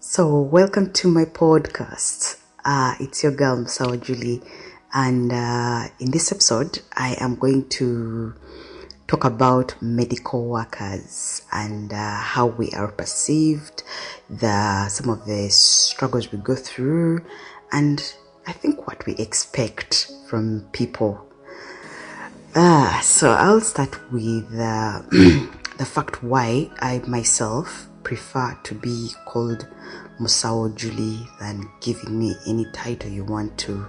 So, welcome to my podcast. Uh, it's your girl, Musawa Julie, and uh, in this episode, I am going to talk about medical workers and uh, how we are perceived, the some of the struggles we go through, and I think what we expect from people. Uh, so, I'll start with uh, the fact why I myself prefer to be called Musao Julie than giving me any title you want to.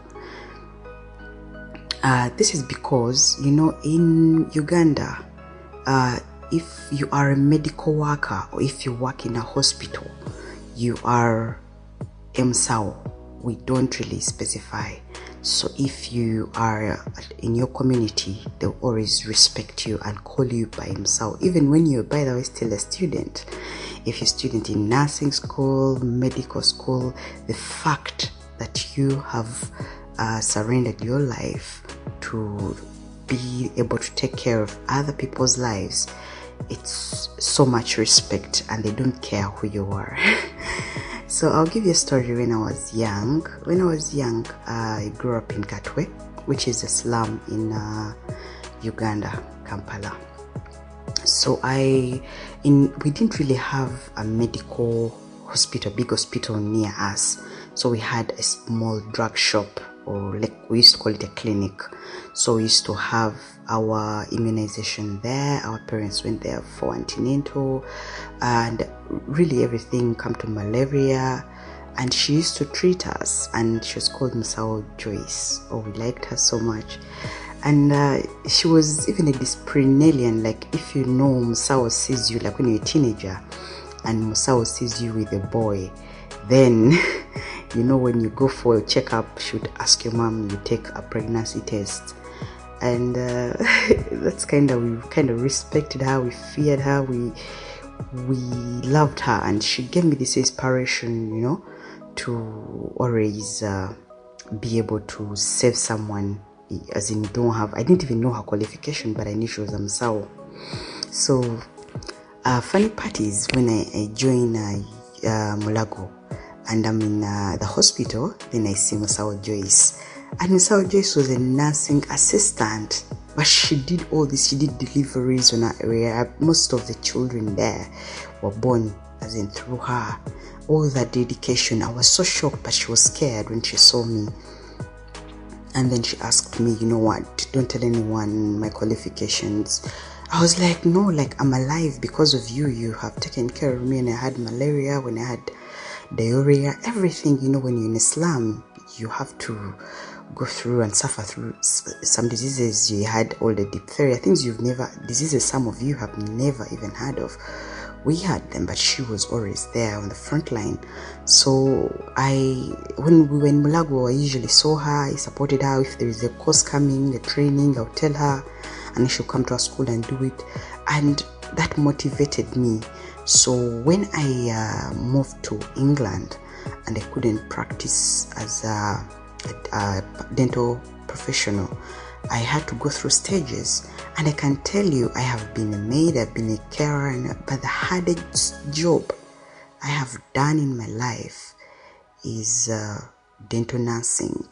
Uh, this is because, you know, in Uganda, uh, if you are a medical worker or if you work in a hospital, you are MSAO. We don't really specify. So if you are in your community, they'll always respect you and call you by MSAO, even when you're, by the way, still a student if you're a student in nursing school, medical school, the fact that you have uh, surrendered your life to be able to take care of other people's lives, it's so much respect and they don't care who you are. so I'll give you a story when I was young. When I was young, I grew up in Katwe, which is a slum in uh, Uganda, Kampala so i in we didn't really have a medical hospital big hospital near us. So we had a small drug shop or like we used to call it a clinic. So we used to have our immunization there. Our parents went there for antenatal and really everything come to malaria. And she used to treat us and she was called Masao Joyce. Oh we liked her so much and uh, she was even a disciplinarian like if you know musao sees you like when you're a teenager and musao sees you with a boy then you know when you go for a checkup should ask your mom you take a pregnancy test. And uh, that's kind of we kind of respected her we feared her we we loved her. And she gave me this inspiration you know to always uh, be able to save someone as in don't have i didn't even know her qualification but i knew she was a msao so uh, funny part is when i, I join uh, uh, mulago and i'm in uh, the hospital then i see musao joyce. And musao joyce was a nursing assistant but she did all this she did deliveries on her area most of the children there were born as in through her. All that dedication i was so shocked but she was scared when she saw me and then she asked me you know what? Don't tell anyone my qualifications. I was like no like i'm alive. Because of you you have taken care of me. And i had malaria when i had diarrhea everything. You know when you're in islam you have to go through and suffer through some diseases. You had all the diphtheria things you've never diseases some of you have never even heard of we had them, but she was always there on the front line. So I, when we were in Mulago, I usually saw her. I supported her. If there is a course coming, a training, I'll tell her, and she'll come to our school and do it. And that motivated me. So when I uh, moved to England, and I couldn't practice as a, a dental professional, I had to go through stages. And I can tell you, I have been a maid, I've been a carer, but the hardest job I have done in my life is uh, dental nursing.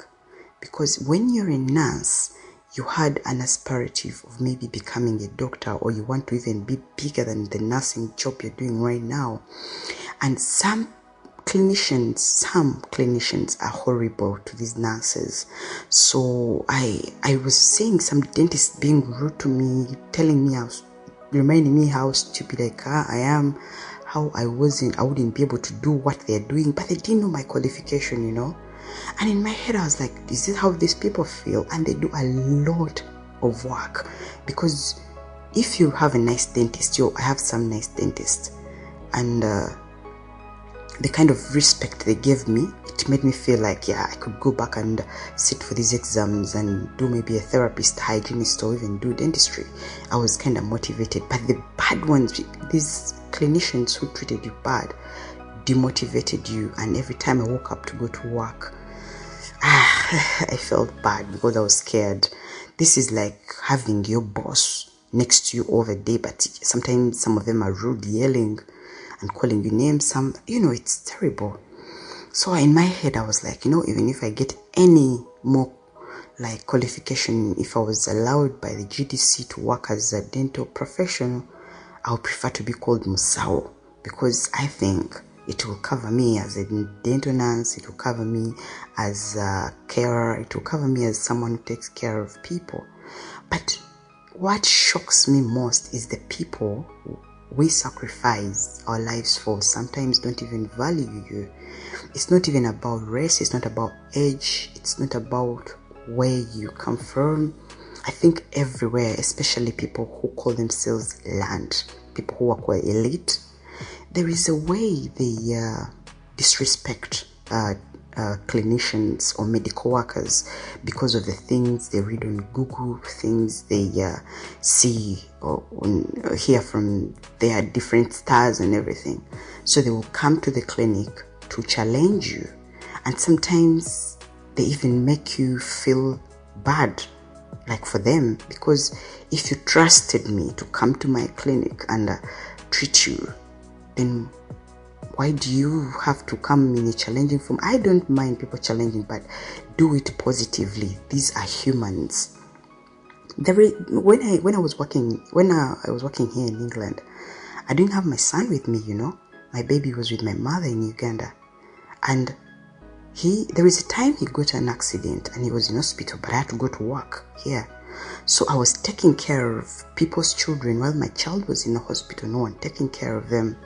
Because when you're a nurse, you had an aspirative of maybe becoming a doctor, or you want to even be bigger than the nursing job you're doing right now. And some clinicians some clinicians are horrible to these nurses. So i i was seeing some dentists being rude to me telling me how reminding me how stupid like i am how i wasn't i wouldn't be able to do what they're doing but they didn't know my qualification you know? And in my head i was like This is how these people feel? And they do a lot of work. Because if you have a nice dentist yo i have some nice dentists. And uh, the kind of respect they gave me, it made me feel like, yeah, I could go back and sit for these exams and do maybe a therapist, hygienist, or even do dentistry. I was kind of motivated. But the bad ones, these clinicians who treated you bad, demotivated you. And every time I woke up to go to work, ah, I felt bad because I was scared. This is like having your boss next to you all the day, but sometimes some of them are rude, yelling and calling you names. Some, you know, it's terrible. So in my head, I was like, you know, even if I get any more like qualification, if I was allowed by the GDC to work as a dental professional, I would prefer to be called Musao because I think it will cover me as a dental nurse, it will cover me as a carer, it will cover me as someone who takes care of people. But what shocks me most is the people we sacrifice our lives for sometimes don't even value you. It's not even about race, it's not about age, it's not about where you come from. I think everywhere, especially people who call themselves land, people who are quite elite, there is a way they uh, disrespect uh, uh, clinicians or medical workers because of the things they read on Google, things they uh, see or, or hear from their different stars and everything. So they will come to the clinic to challenge you, and sometimes they even make you feel bad like for them because if you trusted me to come to my clinic and uh, treat you then why do you have to come in a challenging form? I don't mind people challenging, but do it positively. These are humans. There is, when I when I was working when I, I was working here in England, I didn't have my son with me. You know, my baby was with my mother in Uganda, and he there is a time he got an accident and he was in hospital, but I had to go to work here. So I was taking care of people's children while my child was in the hospital, no one taking care of them.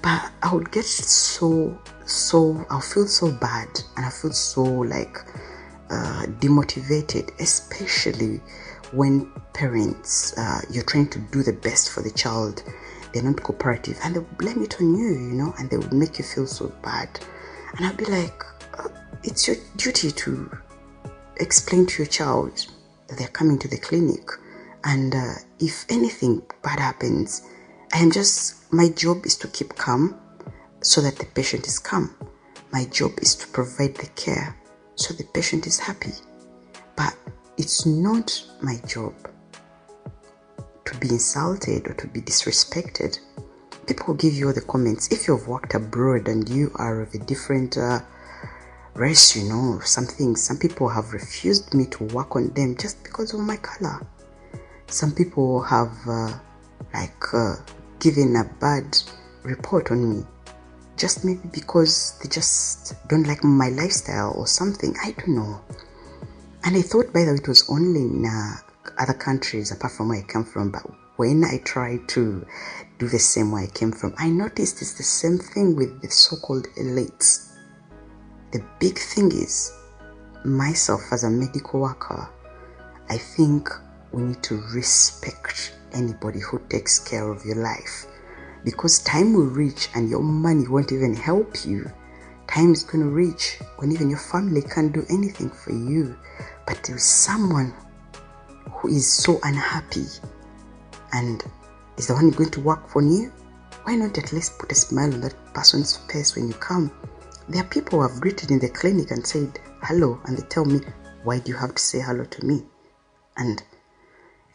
But I would get so, so, I'll feel so bad and I feel so like uh, demotivated, especially when parents, uh, you're trying to do the best for the child, they're not cooperative and they blame it on you, you know, and they would make you feel so bad. And I'd be like, uh, it's your duty to explain to your child they're coming to the clinic. And uh, if anything bad happens, I am just, my job is to keep calm so that the patient is calm. My job is to provide the care so the patient is happy. But it's not my job to be insulted or to be disrespected. People give you all the comments. If you've worked abroad and you are of a different uh, race, you know, something. Some people have refused me to work on them just because of my color. Some people have, uh, like, uh, given a bad report on me just maybe because they just don't like my lifestyle or something. I don't know. And I thought, by the way, it was only in uh, other countries apart from where I come from. But when I tried to do the same where I came from, I noticed it's the same thing with the so called elites the big thing is, myself as a medical worker, I think we need to respect anybody who takes care of your life because time will reach and your money won't even help you. Time is going to reach when even your family can't do anything for you, but there is someone who is so unhappy and is the one going to work for you. Why not at least put a smile on that person's face when you come? There are people who have greeted in the clinic and said hello, and they tell me, Why do you have to say hello to me? And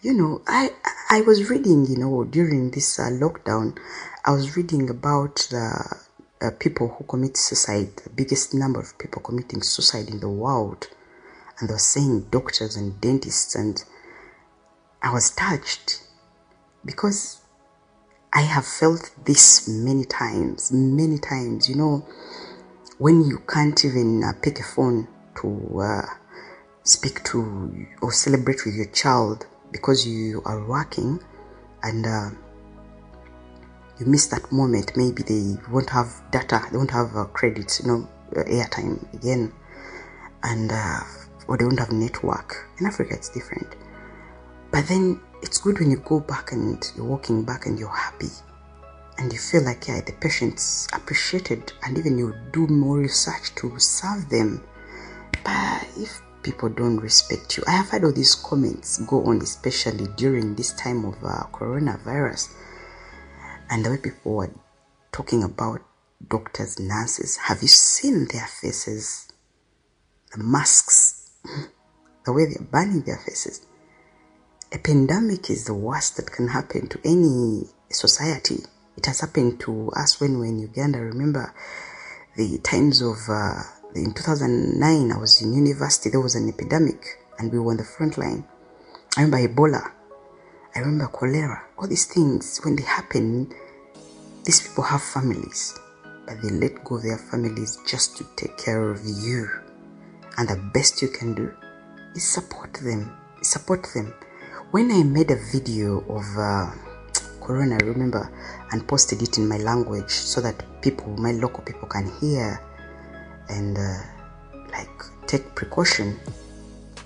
you know, I I was reading, you know, during this uh, lockdown, I was reading about the uh, people who commit suicide, the biggest number of people committing suicide in the world, and they were saying doctors and dentists, and I was touched because I have felt this many times, many times, you know when you can't even uh, pick a phone to uh, speak to or celebrate with your child because you are working and uh, you miss that moment maybe they won't have data they won't have uh, credit you know uh, airtime again and uh, or they won't have network. In africa it's different. But then it's good when you go back and you're walking back and you're happy and you feel like yeah the patients appreciated and even you do more research to serve them. But if people don't respect you i have had all these comments go on especially during this time of uh, coronavirus and the way people were talking about doctors nurses. Have you seen their faces? The masks the way they're burning their faces. A pandemic is the worst that can happen to any society It has happened to us when we were in Uganda. Remember the times of uh, in 2009, I was in university, there was an epidemic and we were on the front line. I remember Ebola, I remember cholera, all these things, when they happen, these people have families, but they let go of their families just to take care of you. And the best you can do is support them. Support them. When I made a video of uh, Corona, remember, and posted it in my language so that people, my local people, can hear and uh, like take precaution.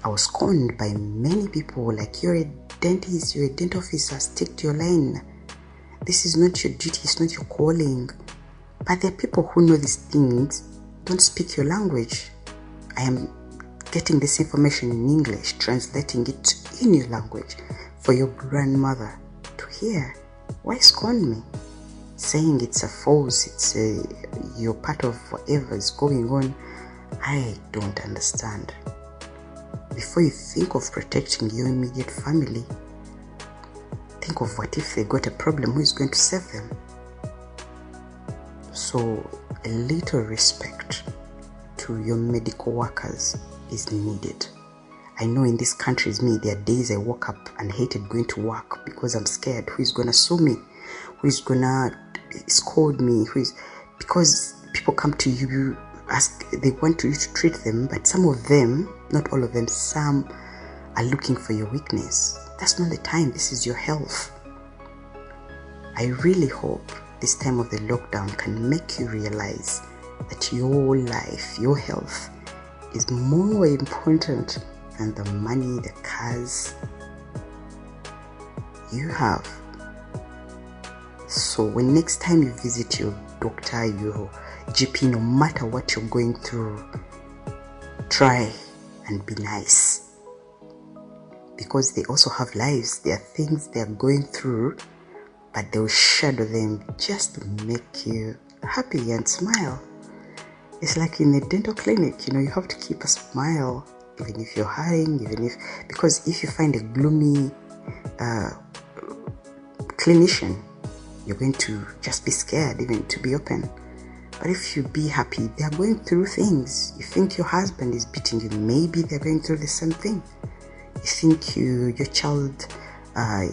I was scorned by many people like you're a dentist, you're a dental officer, stick to your lane. This is not your duty, it's not your calling. But there are people who know these things, don't speak your language. I am getting this information in English, translating it in your language for your grandmother to hear. Why scorn me? Saying it's a false, it's a you're part of whatever is going on. I don't understand. Before you think of protecting your immediate family, think of what if they got a problem, who is going to save them? So, a little respect to your medical workers is needed. I know in this country, is me, there are days I woke up and hated going to work because I'm scared. Who is gonna sue me? Who is gonna scold me? Who is because people come to you ask they want you to treat them, but some of them, not all of them, some are looking for your weakness. That's not the time. This is your health. I really hope this time of the lockdown can make you realize that your life, your health, is more important than the money, the cars you have. So, when next time you visit your doctor, your GP, no matter what you're going through, try and be nice. Because they also have lives, there are things they are going through, but they'll shadow them just to make you happy and smile. It's like in a dental clinic, you know, you have to keep a smile, even if you're hiding, even if, because if you find a gloomy uh, clinician, you're going to just be scared even to be open. But if you be happy, they are going through things. You think your husband is beating you, maybe they're going through the same thing. You think you your child uh,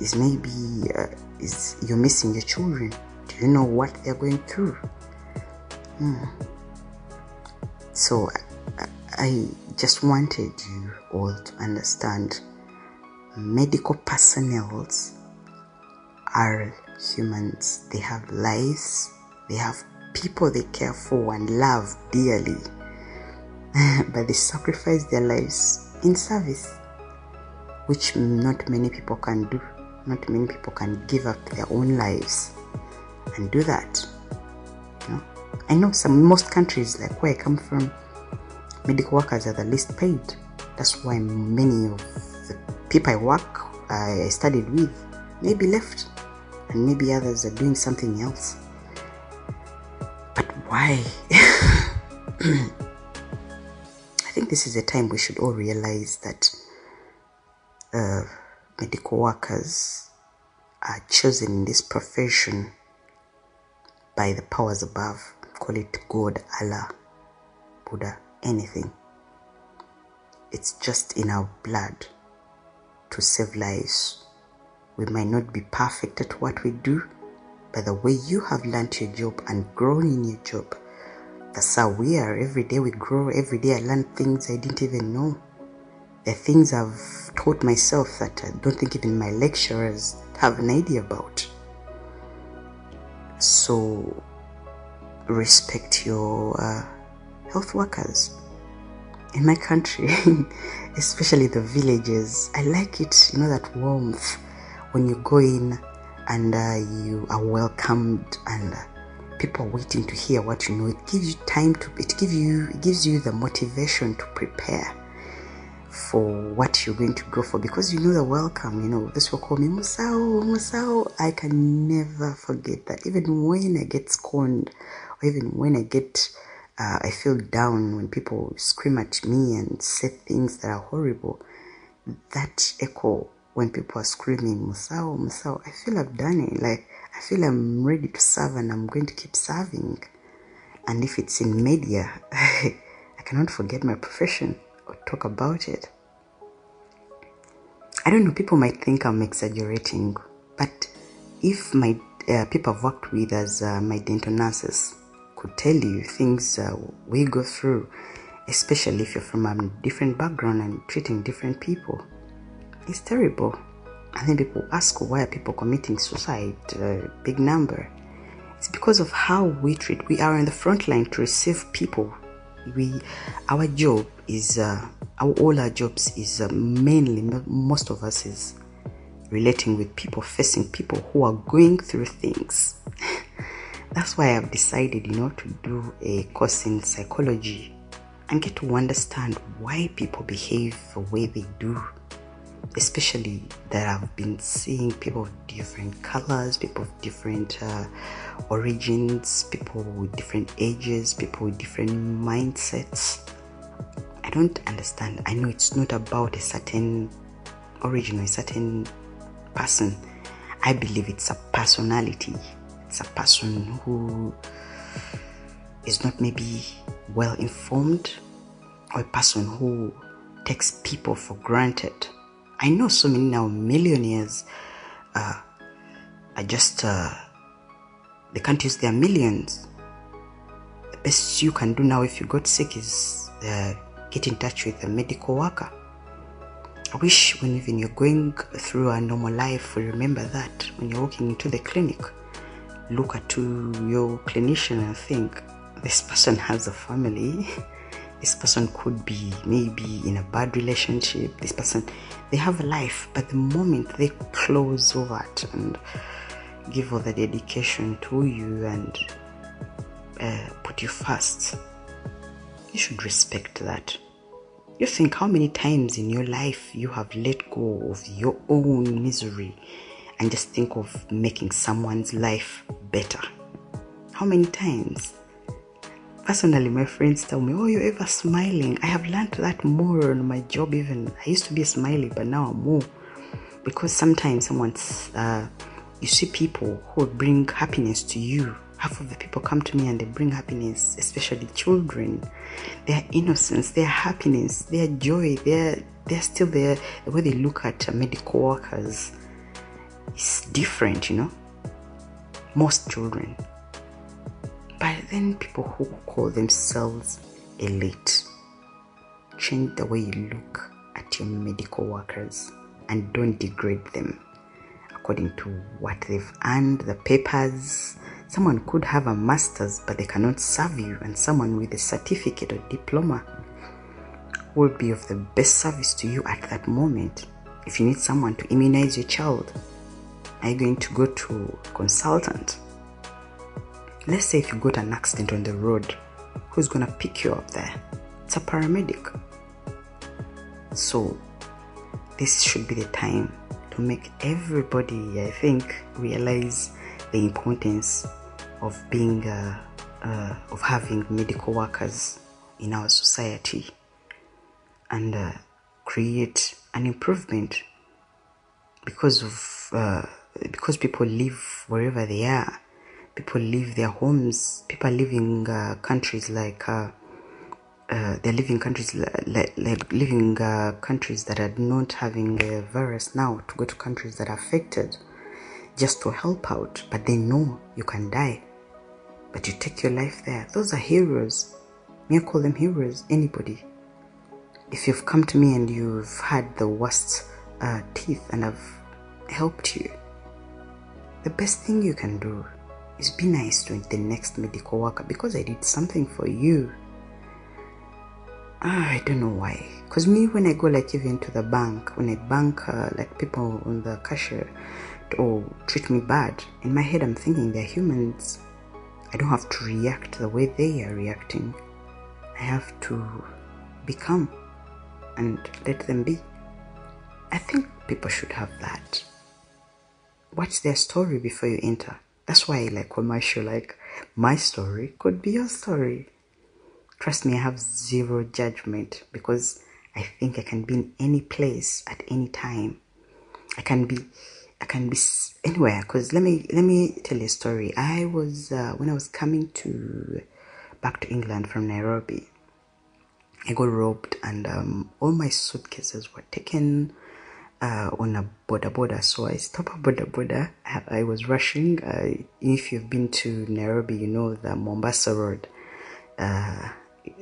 is maybe uh, is you're missing your children. Do you know what they're going through? Hmm. So I, I just wanted you all to understand medical personnel are humans. They have lives, they have people they care for and love dearly, but they sacrifice their lives in service, which not many people can do. Not many people can give up their own lives and do that. You know? I know some most countries, like where I come from, medical workers are the least paid. That's why many of the people I work, I studied with, maybe left, and maybe others are doing something else. But why? I think this is a time we should all realize that uh, medical workers are chosen in this profession by the powers above. Call it God, Allah, Buddha, anything. It's just in our blood to save lives. We might not be perfect at what we do, but the way you have learned your job and grown in your job. That's how we are. Every day we grow. Every day I learn things I didn't even know. The things I've taught myself that I don't think even my lecturers have an idea about. So respect your uh, health workers. In my country, especially the villages, I like it, you know, that warmth when you go in and uh, you are welcomed and uh, people are waiting to hear what you know. It gives you time to it gives you it gives you the motivation to prepare for what you're going to go for because you know the welcome you know. This will call me musao musao i can never forget that. Even when i get scorned or even when i get uh, i feel down when people scream at me and say things that are horrible that echo when people are screaming Musao, Musao, I feel I've done it. Like I feel I'm ready to serve and I'm going to keep serving. And if it's in media, I cannot forget my profession or talk about it. I don't know, people might think I'm exaggerating, but if my uh, people I've worked with as uh, my dental nurses could tell you things uh, we go through, especially if you're from a different background and treating different people, it's terrible. And then people ask why are people committing suicide, uh, big number. It's because of how we treat. We are on the front line to receive people. We, our job is, uh, our all our jobs is uh, mainly most of us is relating with people, facing people who are going through things. That's why I've decided, you know, to do a course in psychology and get to understand why people behave the way they do especially that I've been seeing people of different colors, people of different uh, origins, people with different ages, people with different mindsets. I don't understand. I know it's not about a certain origin or a certain person. I believe it's a personality. It's a person who is not maybe well informed or a person who takes people for granted I know so many now millionaires uh, are just, uh, they can't use their millions. The best you can do now if you got sick is uh, get in touch with a medical worker. I wish when even you're going through a normal life, we remember that when you're walking into the clinic, look at your clinician and think, this person has a family. this person could be maybe in a bad relationship this person they have a life but the moment they close over it and give all the dedication to you and uh, put you first you should respect that you think how many times in your life you have let go of your own misery and just think of making someone's life better how many times Personally, my friends tell me, Oh, you're ever smiling. I have learned that more on my job, even. I used to be smiley, but now I'm more. Because sometimes someone's, uh, you see people who bring happiness to you. Half of the people come to me and they bring happiness, especially children. Their innocence, their happiness, their joy, they're, they're still there. The way they look at medical workers is different, you know. Most children but then people who call themselves elite change the way you look at your medical workers and don't degrade them according to what they've earned, the papers. Someone could have a master's, but they cannot serve you, and someone with a certificate or diploma will be of the best service to you at that moment. If you need someone to immunize your child, are you going to go to consultant? Let's say if you got an accident on the road, who's gonna pick you up there? It's a paramedic. So, this should be the time to make everybody, I think, realize the importance of being, uh, uh, of having medical workers in our society and uh, create an improvement because of uh, because people live wherever they are. People leave their homes. People are living uh, countries like uh, uh, they're living countries like, like living uh, countries that are not having a virus now to go to countries that are affected just to help out. But they know you can die. But you take your life there. Those are heroes. Me I call them heroes. Anybody. If you've come to me and you've had the worst uh, teeth and I've helped you the best thing you can do is be nice to the next medical worker because I did something for you. Ah, I don't know why. Because me, when I go like even to the bank, when I bank, uh, like people on the cashier or treat me bad, in my head I'm thinking they're humans. I don't have to react the way they are reacting. I have to become and let them be. I think people should have that. Watch their story before you enter. That's why, like commercial, like my story could be your story. Trust me, I have zero judgment because I think I can be in any place at any time. I can be, I can be anywhere. Cause let me let me tell you a story. I was uh, when I was coming to back to England from Nairobi. I got robbed, and um, all my suitcases were taken uh, on a boda boda. So I stopped at boda boda. I, I was rushing. Uh, if you've been to Nairobi, you know the Mombasa Road uh,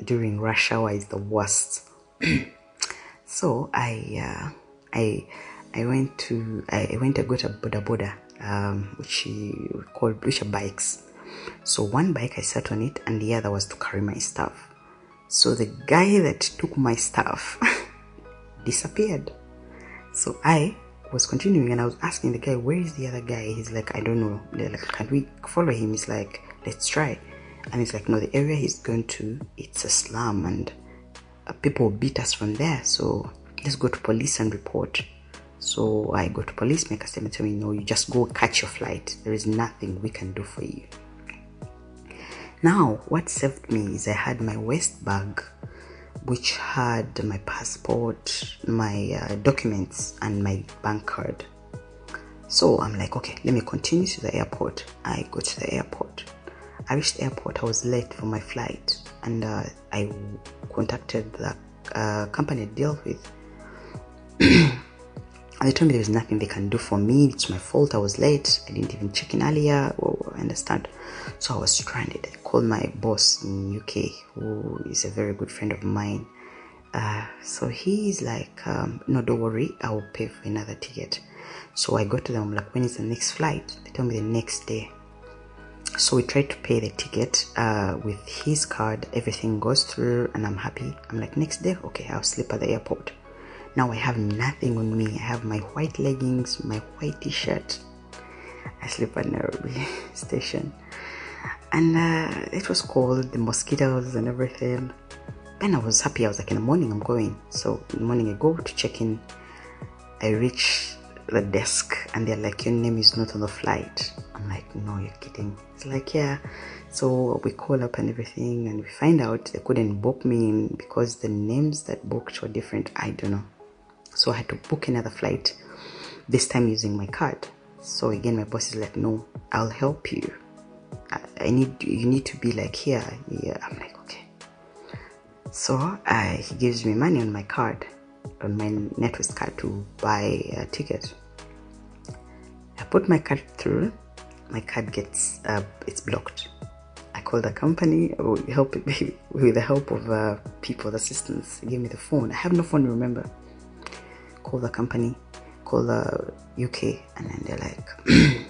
during rush hour is the worst. so I uh, I I went to I went to go to boda boda, um, which we called which bikes. So one bike I sat on it, and the other was to carry my stuff. So the guy that took my stuff disappeared. So I was continuing and I was asking the guy, where is the other guy? He's like, I don't know. They're like, can we follow him? He's like, let's try. And he's like, no, the area he's going to, it's a slum and uh, people beat us from there. So let's go to police and report. So I go to police, make a statement, tell me, no, you just go catch your flight. There is nothing we can do for you. Now, what saved me is I had my waist bag which had my passport, my uh, documents, and my bank card. So I'm like, okay, let me continue to the airport. I go to the airport. I reached the airport. I was late for my flight, and uh, I contacted the uh, company I deal with. And they told me there was nothing they can do for me. It's my fault. I was late. I didn't even check in earlier. Or I understand. So I was stranded. I called my boss in UK, who is a very good friend of mine. Uh, so he's like, um, no, don't worry. I will pay for another ticket. So I go to them. Like, when is the next flight? They tell me the next day. So we tried to pay the ticket uh, with his card. Everything goes through, and I'm happy. I'm like, next day, okay, I'll sleep at the airport. Now I have nothing on me. I have my white leggings, my white t-shirt. I sleep at Nairobi station, and uh, it was cold, the mosquitoes and everything. Then I was happy. I was like, in the morning I'm going. So in the morning I go to check in. I reach the desk and they're like, your name is not on the flight. I'm like, no, you're kidding. It's like, yeah. So we call up and everything, and we find out they couldn't book me in because the names that booked were different. I don't know. So I had to book another flight, this time using my card. So again, my boss is like, no, I'll help you. I, need you need to be like here. Yeah, I'm like, okay. So he gives me money on my card, on my NatWest card to buy a ticket. I put my card through. My card gets uh, it's blocked. I call the company help with the help of uh, people's assistants. Give me the phone. I have no phone. Remember call the company, call the UK, and then they're like,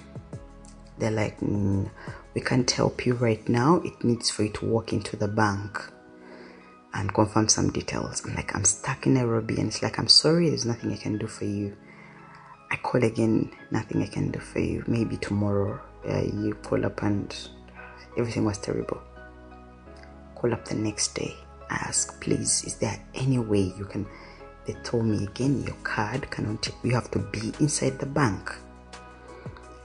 they're like, mm, we can't help you right now. It needs for you to walk into the bank and confirm some details. I'm like, I'm stuck in Nairobi, and it's like, I'm sorry, there's nothing I can do for you. I call again, nothing I can do for you. Maybe tomorrow uh, you call up and everything was terrible. Call up the next day. Ask, please, is there any way you can they told me again your card cannot you have to be inside the bank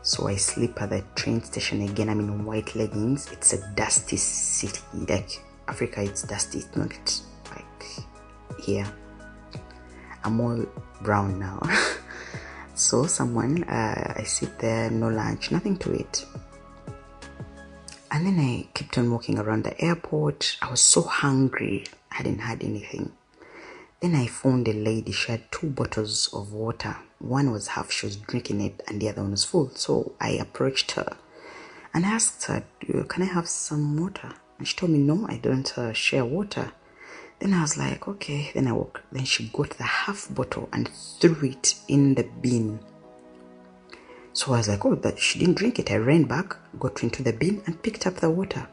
so i sleep at the train station again. I'm in white leggings. It's a dusty city. Like africa it's dusty. It's not like here. I'm all brown now. So someone uh, i sit there no lunch nothing to eat. And then i kept on walking around the airport. I was so hungry. I hadn't had anything. Then I found a lady, she had two bottles of water. One was half, she was drinking it, and the other one was full. So I approached her and asked her, Can I have some water? And she told me, No, I don't uh, share water. Then I was like, Okay. Then I walked. Then she got the half bottle and threw it in the bin. So I was like, Oh, that she didn't drink it. I ran back, got into the bin, and picked up the water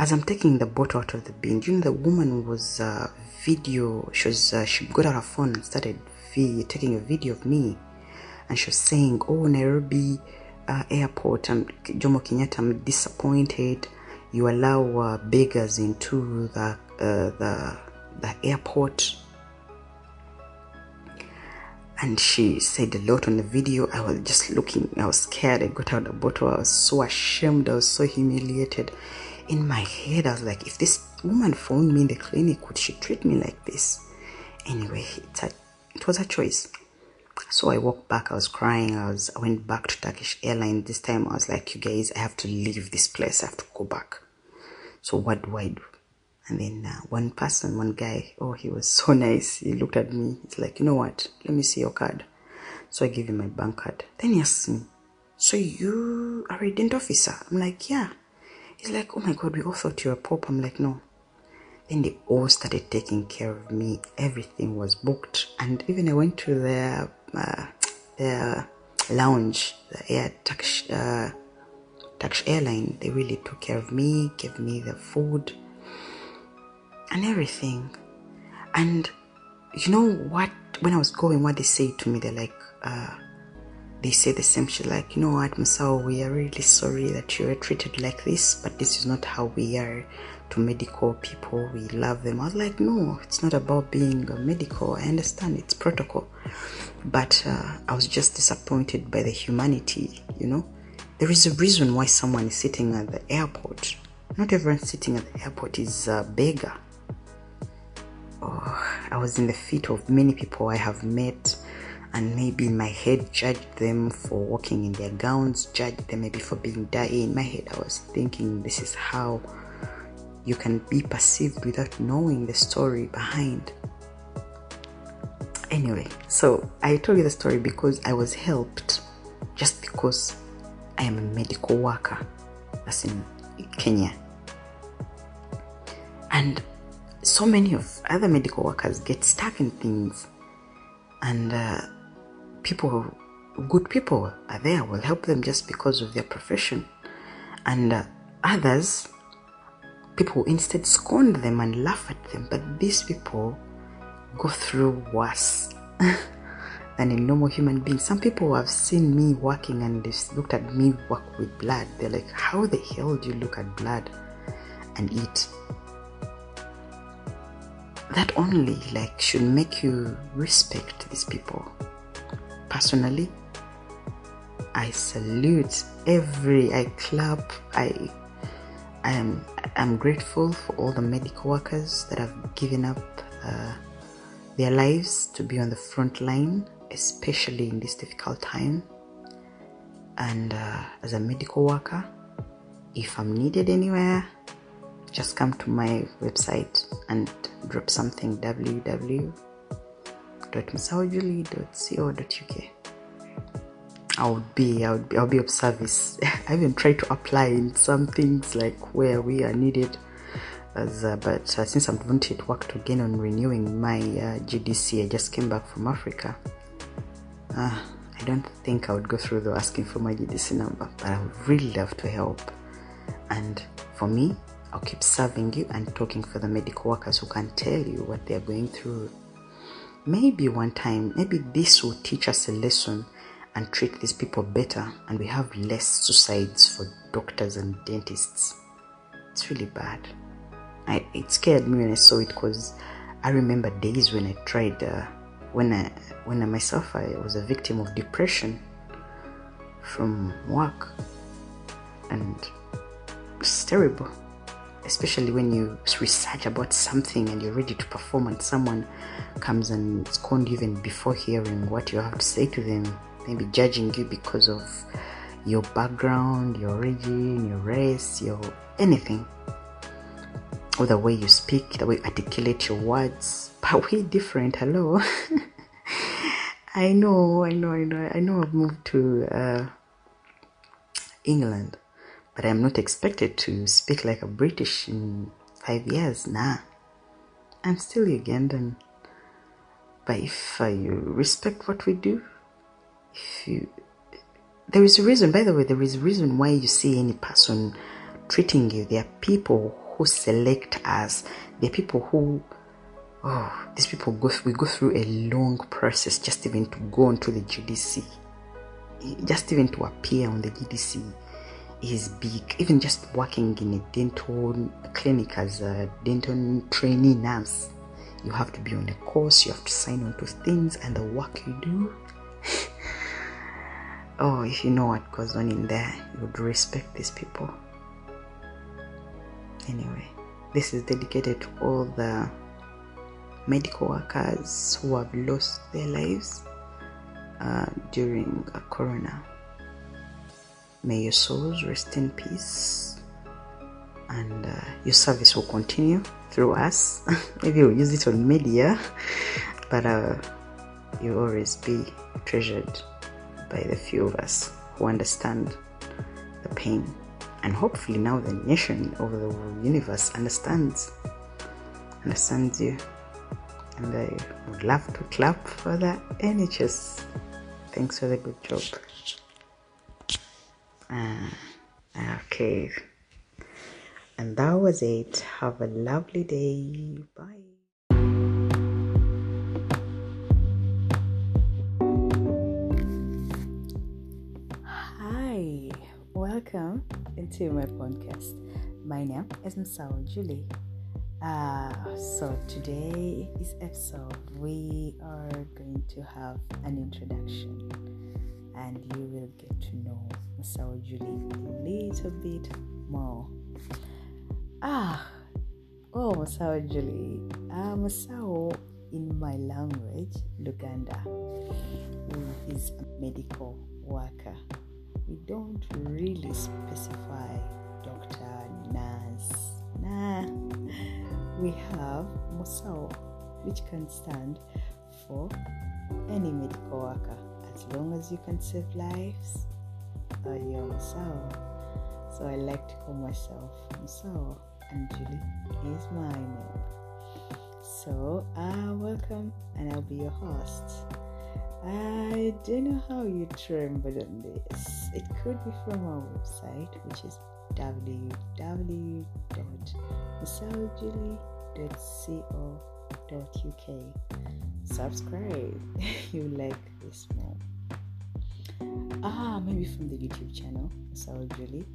as I'm taking the bottle out of the bin, you know, the woman was uh, video. She was uh, she got out her phone and started taking a video of me, and she was saying, "Oh, Nairobi uh, airport, I'm Jomo Kenyatta. I'm disappointed. You allow uh, beggars into the uh, the the airport." And she said a lot on the video. I was just looking. I was scared. I got out the bottle. I was so ashamed. I was so humiliated in my head, I was like, if this woman found me in the clinic, would she treat me like this? Anyway, it's a, it was a choice. So I walked back. I was crying. I was. I went back to Turkish Airlines. This time I was like, "You guys, I have to leave this place. I have to go back." So what do I do? And then uh, one person, one guy, oh, he was so nice. He looked at me. He's like, "You know what? Let me see your card." So I give him my bank card. Then he asks me, "So you are a dent officer?" I'm like, "Yeah." He's like, "Oh my God, we all thought you were a pop." I'm like, "No." Then they all started taking care of me. Everything was booked, and even I went to the uh, the lounge, the air Turkish, uh, Turkish airline. They really took care of me, gave me the food and everything. And you know what? When I was going, what they say to me, they're like, uh, they say the same shit, like, you know what, Masao, we are really sorry that you were treated like this, but this is not how we are to medical people. We love them. I was like, no, it's not about being medical. I understand it's protocol. But uh, I was just disappointed by the humanity, you know. There is a reason why someone is sitting at the airport. Not everyone sitting at the airport is a beggar. Oh, I was in the feet of many people I have met and maybe in my head judged them for walking in their gowns, judged them maybe for being dirty. In my head, I was thinking this is how you can be perceived without knowing the story behind. Anyway, so I told you the story because I was helped just because I am a medical worker. as in Kenya. And so many of other medical workers get stuck in things and uh, people good people are there will help them just because of their profession and uh, others people instead scorn them and laugh at them but these people go through worse than a normal human being. Some people have seen me working and they've looked at me work with blood. They're like how the hell do you look at blood and eat? That only like should make you respect these people. Personally i salute every i clap i i am i'm grateful for all the medical workers that have given up uh, their lives to be on the front line especially in this difficult time. And uh, as a medical worker if i'm needed anywhere just come to my website and drop something www.misaojulie.co.uk I would be I would be I'll be of service. I even try to apply in some things like where we are needed as uh, but uh, since I'm wanting to work again on renewing my uh, GDC I just came back from Africa uh, I don't think I would go through the asking for my GDC number but I would really love to help and for me I'll keep serving you and talking for the medical workers who can tell you what they're going through. Maybe one time, maybe this will teach us a lesson and treat these people better, and we have less suicides for doctors and dentists. It's really bad. I, it scared me when I saw it because I remember days when I tried, uh, when I, when I myself I was a victim of depression from work, and it's terrible especially when you research about something and you're ready to perform and someone comes and scorned you even before hearing what you have to say to them maybe judging you because of your background your origin your race your anything or the way you speak the way you articulate your words but we're different hello i know i know i know i know i've moved to uh, england but I'm not expected to speak like a British in five years. Nah, I'm still Ugandan. But if uh, you respect what we do, if you, there is a reason. By the way, there is a reason why you see any person treating you. There are people who select us. There are people who oh, these people go we go through a long process just even to go onto the GDC, just even to appear on the GDC is big. Even just working in a dental clinic as a dental trainee nurse, you have to be on a course, you have to sign on to things, and the work you do. Oh, if you know what goes on in there, you would respect these people. Anyway, this is dedicated to all the medical workers who have lost their lives uh, during uh, Corona. May your souls rest in peace and uh, your service will continue through us. Maybe we'll use it on media, but uh, you'll always be treasured by the few of us who understand the pain. And hopefully now the nation over the universe understands understands you. And I would love to clap for the NHS. Thanks for the good job. Uh, okay. And that was it. Have a lovely day. Bye. Welcome into my podcast. My name is Msao Julie. Uh, so today is episode we are going to have an introduction and you will get to know Masao Julie a little bit more. Ah, oh Masao Julie. Uh, Masao in my language, Luganda, is a medical worker. We don't really specify doctor, nurse, nah. We have Musao, which can stand for any medical worker as long as you can save lives. Uh, you're. So I like to call myself Musao, and Julie is my name. So, uh, welcome, and I'll be your host. I don't know how you trembled on this. It could be from our website, which is www.misaojulie.co.uk. Subscribe if you like this more. Ah, maybe from the YouTube channel, Masao Julie.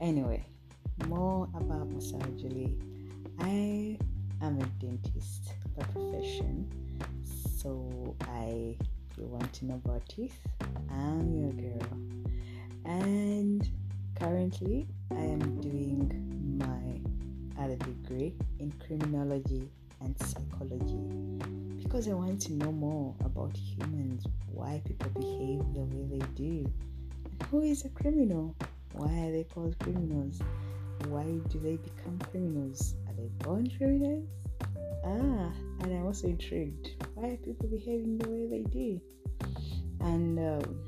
Anyway, more about Masao Julie. I am a dentist by profession, so I you want to know about teeth, I'm your girl. And currently, I am doing my other degree in criminology and psychology. Because I want to know more about humans, why people behave the way they do, who is a criminal, why are they called criminals, why do they become criminals, are they born criminals? Ah, and I'm also intrigued why are people behaving the way they do, and um,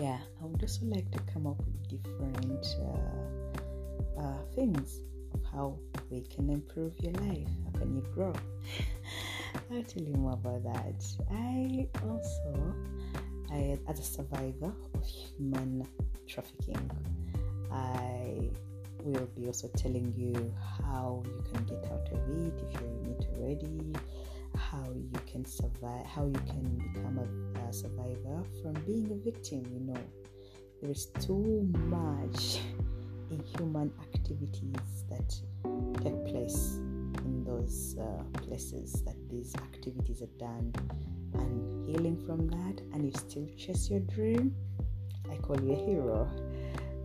yeah, I would also like to come up with different uh, uh, things of how we can improve your life. How can you grow? I'll tell you more about that. I also, I, as a survivor of human trafficking, I will be also telling you how you can get out of it if you're in it already, how you can survive, how you can become a, a survivor from being a victim. You know, there is too much inhuman activities that take place in those uh, places that these activities are done. And healing from that and you still chase your dream. I call you a hero.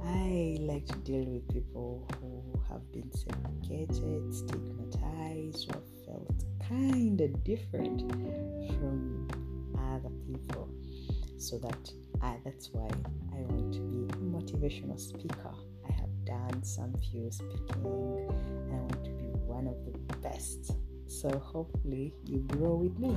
I like to deal with people who have been segregated stigmatized or felt kind of different from other people so that I, that's why i want to be a motivational speaker i have done some few speaking and i want to be one of the best. So hopefully you grow with me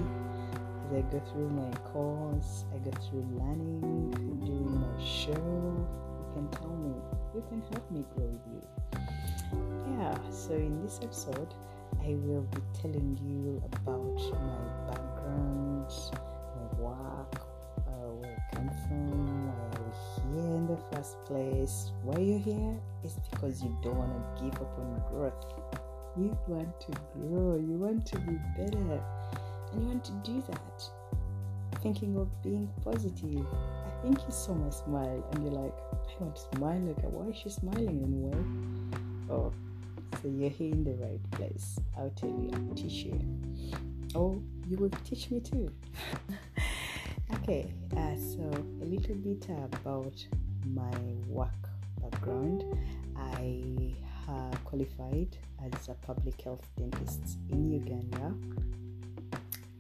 as I go through my course, I go through learning, doing my show. You can tell me, you can help me grow with you. Yeah, so in this episode, I will be telling you about my background, my work, uh, where I come from, why we here in the first place. Why you're here is because you don't want to give up on growth you want to grow, you want to be better, and you want to do that. Thinking of being positive. I think you saw my smile and you're like, I want to smile like Why is she smiling anyway? Oh, so you're here in the right place. I'll tell you, I'll teach you. Oh, you will teach me too. okay, uh, so a little bit about my work background. I qualified as a public health dentist in Uganda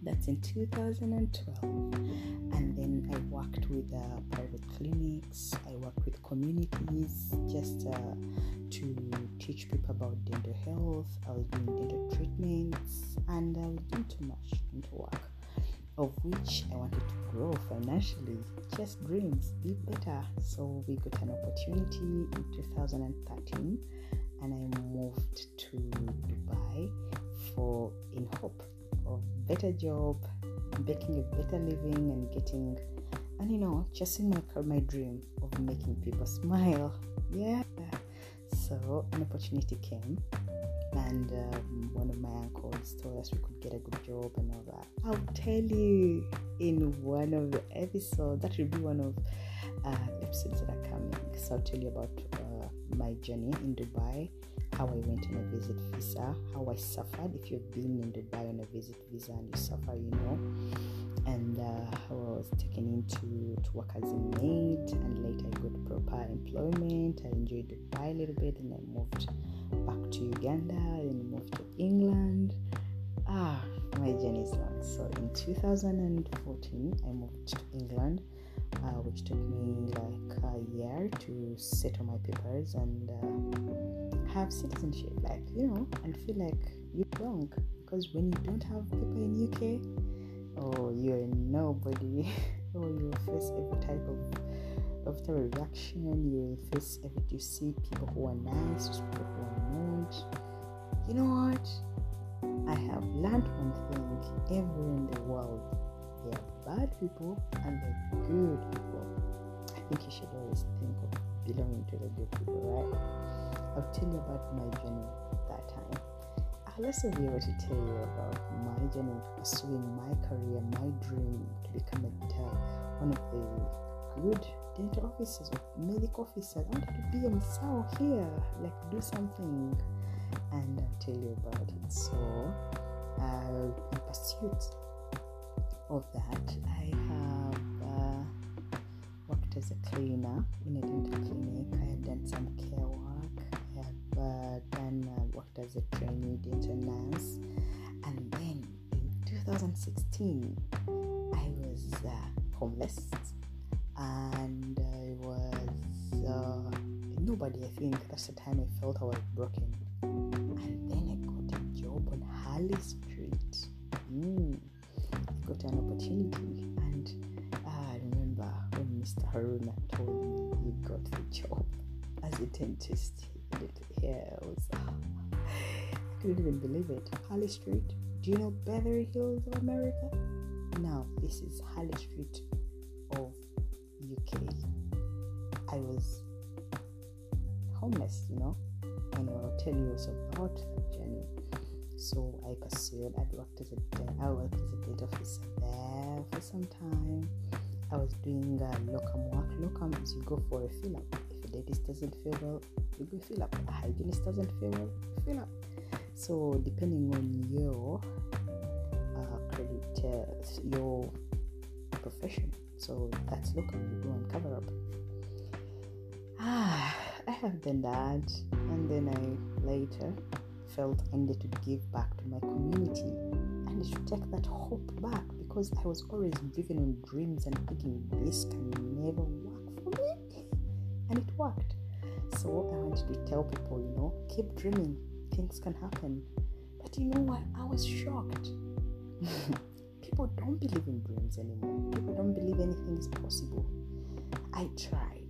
That's in 2012. And then I worked with uh, private clinics, I worked with communities just uh, to teach people about dental health. I was doing dental treatments and I was doing too much dental work, of which I wanted to grow financially. Just dreams, be better. So we got an opportunity in 2013 and I moved to Dubai for in hope of better job, making a better living, and getting, and you know, chasing my my dream of making people smile. Yeah. So an opportunity came, and um, one of my uncles told us we could get a good job and all that. I'll tell you in one of the episodes. That will be one of uh, episodes that are coming. So I'll tell you about uh, my journey in Dubai how I went on a visit visa, how I suffered. If you've been in Dubai on a visit visa and you suffer, you know, and uh, how I was taken into to work as a maid, and later I got proper employment. I enjoyed Dubai a little bit, and I moved back to Uganda, and moved to England. Ah, my journey is long. So in 2014, I moved to England. Uh, which took me like a year to settle my papers and uh, have citizenship, like you know, and feel like you belong. Because when you don't have people in UK, oh, you're nobody. oh, you will face every type of of of reaction. You face every. You see people who are nice, people who are not. You know what? I have learned one thing: everywhere in the world, are bad people and the good people. I think you should always think of belonging to the good people, right? I'll tell you about my journey that time. I'll also be able to tell you about my journey pursuing my career, my dream to become a uh, one of the good dental officers or medical officers. I wanted to be a Msao here, like do something, and I'll tell you about it. So, uh, in pursuit of that, I have uh, worked as a cleaner in a dental clinic. I have done some care work I have uh, done uh, worked as a trainee dental nurse, and then in 2016 I was uh, homeless, and I was uh, nobody. I think that's the time I felt I was broken, and then I got a job on Harley Street. Mm. I got an opportunity, and uh, I remember when Mr. Haruna told me he got the job as a dentist hills. I couldn't even believe it. Harley Street. Do you know Beverly Hills of America? Now this is Harley Street of UK. I was homeless, you know, and I'll tell you also about that journey. So I pursued. I worked as a I worked as a data officer there for some time. I was doing uh, locum work. Locum is you go for a fill up If a dentist doesn't feel well, you go fill up. A hygienist doesn't feel well, fill up. So depending on your uh, credit, uh, your profession. So that's locum. You go and cover up. Ah, I have done that, and then I later felt I needed to give back to my community and to take that hope back because I was always driven on dreams and thinking this can never work for me and it worked. So I wanted to tell people, you know, keep dreaming, things can happen. But you know what? I was shocked. people don't believe in dreams anymore. People don't believe anything is possible. I tried,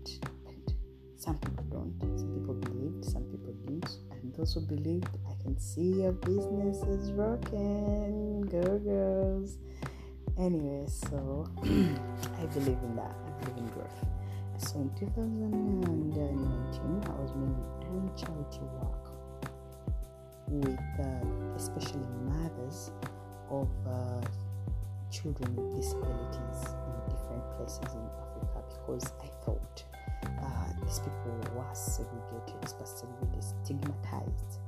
some people don't. Some people believed, some people didn't. And those who believed, I can see your business is rocking. Go girls. Anyway, so I believe in that. I believe in growth. So in 2019, I was doing charity work with uh, especially mothers of uh, children with disabilities in different places in Africa because I thought uh, these people were segregated, segregated, stigmatized,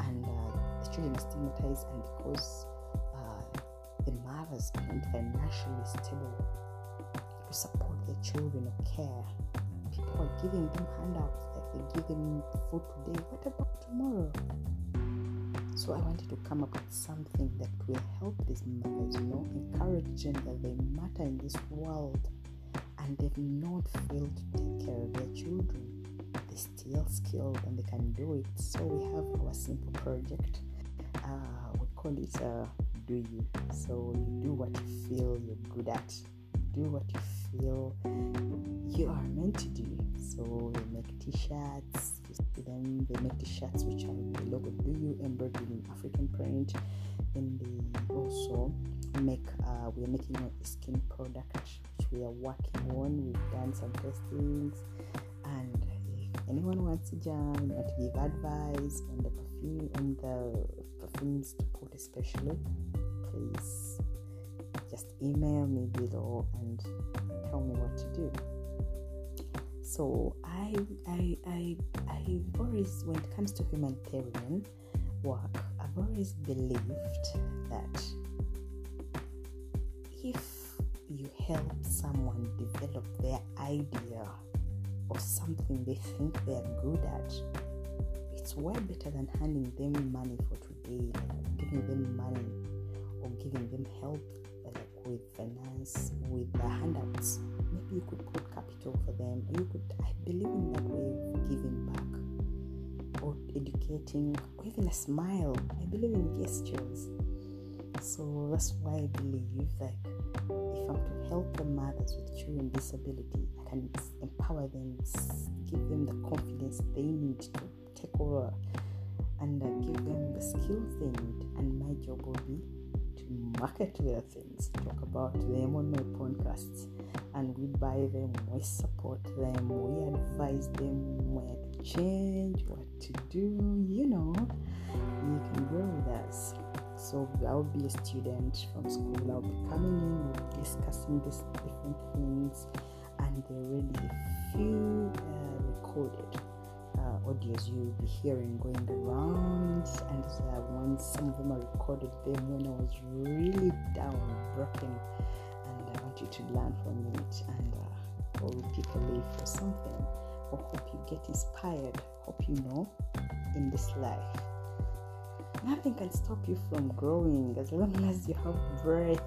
and uh, the children are stigmatized, and because uh, the mothers aren't financially stable to support their children or care people are giving them handouts, like they give them food today. What about tomorrow? So I wanted to come up with something that will help these mothers, you know, encourage them that they matter in this world and they've not failed to take care of their children. They're still skilled and they can do it. So we have our simple project. Uh, we call it uh, Do You. So you do what you feel you're good at. Do what you feel you are meant to do. So we make t-shirts, them, they make t-shirts which are the logo Do You embroidered in African print. Then they also make uh, we're making a skin product which we are working on. We've done some testings and anyone wants to join or to give advice on the perfume on the perfumes to put especially, please just email me below and tell me what to do. So I I I I've always when it comes to humanitarian work, I've always believed that if you help someone develop their idea of something they think they're good at, it's way better than handing them money for today, like giving them money or giving them help like with finance, with the handouts. Maybe you could put capital for them. You could I believe in that way of giving back or educating or even a smile. I believe in gestures. So that's why I believe like if I'm to help the mothers with children with disability, I can empower them, give them the confidence they need to take over, and uh, give them the skills they need. And my job will be to market their things, talk about them on my podcasts, and we buy them, we support them, we advise them where to change, what to do. You know, you can grow with us. So I'll be a student from school. I'll be coming in, we'll be discussing these different things, and there will be a few uh, recorded uh, audios you'll be hearing going around. And uh, once some of them are recorded, them when I was really down, broken, and I want you to learn from it, and uh, or pick a leaf or something, or hope you get inspired. Hope you know in this life nothing can stop you from growing as long as you have breath.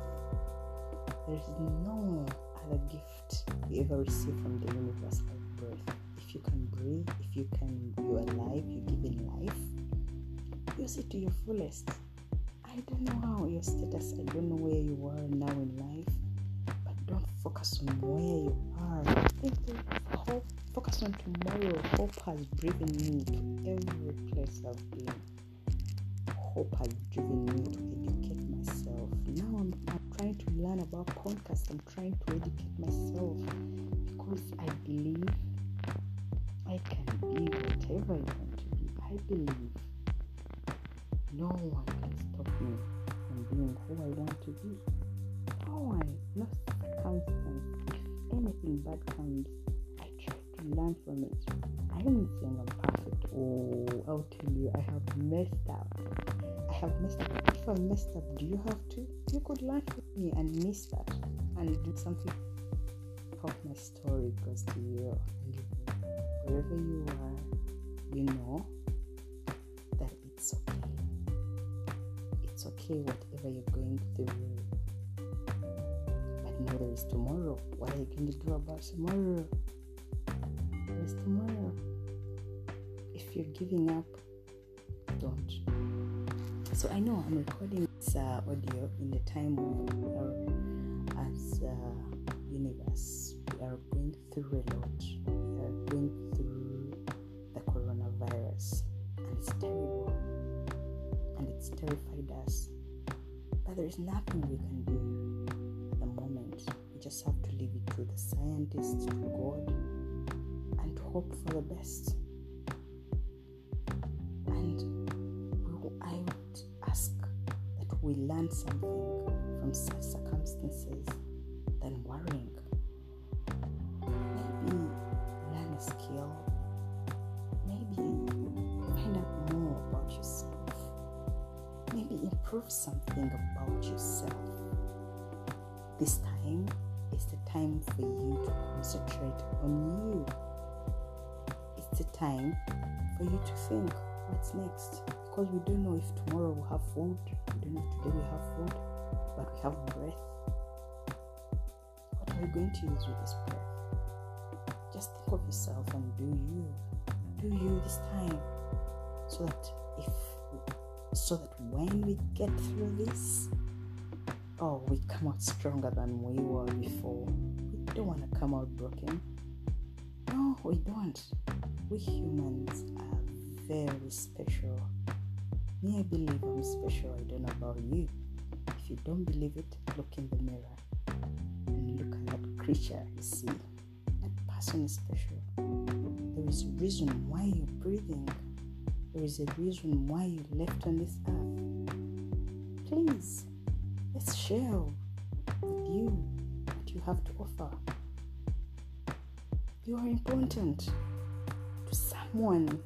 There is no other gift you ever receive from the universe like breath. If you can breathe, if you can, you're alive, you're given life, use it to your fullest. I don't know how your status, I don't know where you are now in life, but don't focus on where you are. Think hope, focus on tomorrow. Hope has driven me to every place I've been hope has driven me to educate myself. Now I'm, I'm trying to learn about podcasts. I'm trying to educate myself because I believe I can be whatever I want to be. I believe no one can stop me from being who I want to be. No one, no circumstance. If anything bad comes, I try to learn from it. I am not saying I'm perfect. Oh, I'll tell you, I have messed up. I have messed up. If I messed up, do you have to? You could learn from me and miss that and do something. Hope my story goes to you. Wherever you are, you know that it's okay. It's okay, whatever you're going through. But know there is tomorrow. What are you going to do about tomorrow? There is tomorrow. You're giving up, don't. So I know I'm recording this uh, audio in the time when we are as uh, universe we are going through a lot. We are going through the coronavirus, and it's terrible, and it's terrified us. But there is nothing we can do at the moment. We just have to leave it to the scientists, to God, and hope for the best. We learn something from such circumstances than worrying. Maybe learn a skill. Maybe find out more about yourself. Maybe improve something about yourself. This time is the time for you to concentrate on you. It's the time for you to think what's next because we don't know if tomorrow we'll have food. We don't know if today we have food, but we have breath. What are we going to use with this breath? Just think of yourself and do you. Do you this time. So that if so that when we get through this, oh we come out stronger than we were before. We don't want to come out broken. No, we don't. We humans are very special. Me, I believe I'm special. I don't know about you. If you don't believe it, look in the mirror and look at that creature you see. That person is special. There is a reason why you're breathing. There is a reason why you left on this earth. Please, let's share with you what you have to offer. You are important to someone.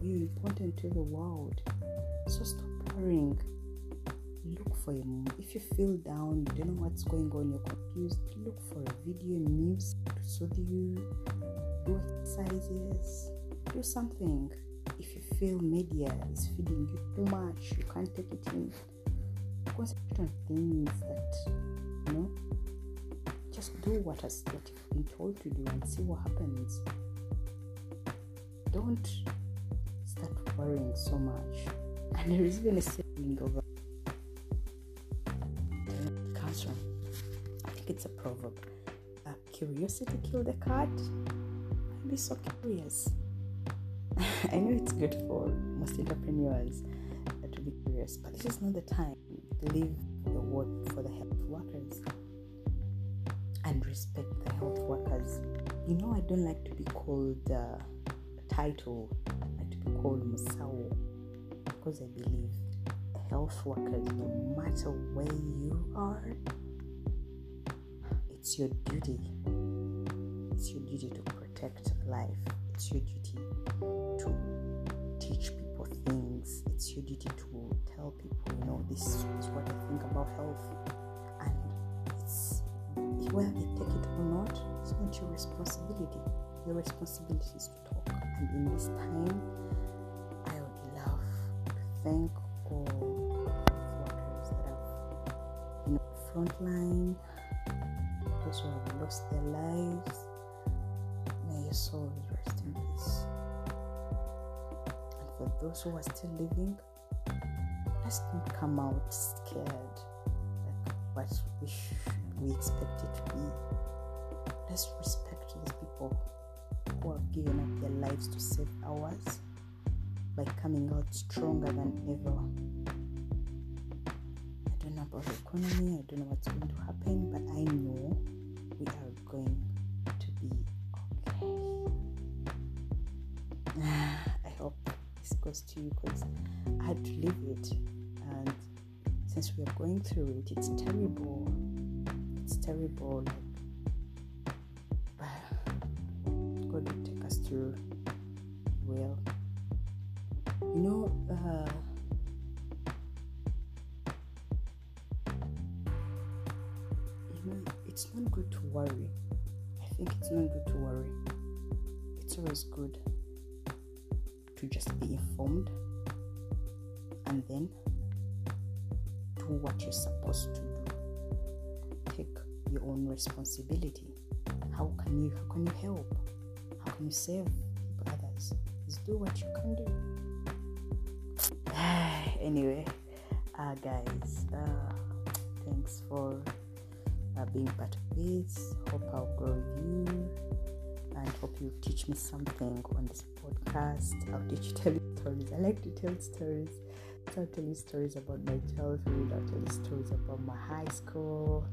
You're important to the world. So stop worrying. Look for your if you feel down, you don't know what's going on, you're confused, look for a video news to soothe you, do exercises, do something. If you feel media is feeding you too much, you can't take it in. Concentrate on things that you know just do what has what you've been told to do and see what happens. Don't start worrying so much. And there is even a saying over it comes from I think it's a proverb. Uh, curiosity killed the cat. I'd be so curious. I know it's good for most entrepreneurs to be curious, but this is not the time. Leave the work for the health workers and respect the health workers. You know, I don't like to be called uh, a title, I like to be called Musao because I believe health workers, no matter where you are, it's your duty. It's your duty to protect life. It's your duty to teach people things. It's your duty to tell people, you know, this is what I think about health. And it's whether they take it or not, it's not your responsibility. Your responsibility is to talk. And in this time, thank all workers that have been on the front line, those who have lost their lives. May your souls rest in peace. And for those who are still living, let's not come out scared like what we should we expect it to be. Let's respect these people who have given up their lives to save ours by coming out stronger than ever. I don't know about the economy, I don't know what's going to happen, but I know we are going to be okay. I hope this goes to you because I had to live it, and since we are going through it, it's terrible it's terrible. Like, God will take us through. Well, uh, you know, it's not good to worry. I think it's not good to worry. It's always good to just be informed and then do what you're supposed to do take your own responsibility. How can you how can you help? How can you save others? Just do what you can do. anyway, uh, guys, uh, thanks for uh, being part of this. Hope I'll grow with you and hope you teach me something on this podcast. I'll teach you tell stories. I like to tell stories. So I'll tell you stories about my childhood. I'll tell you stories about my high school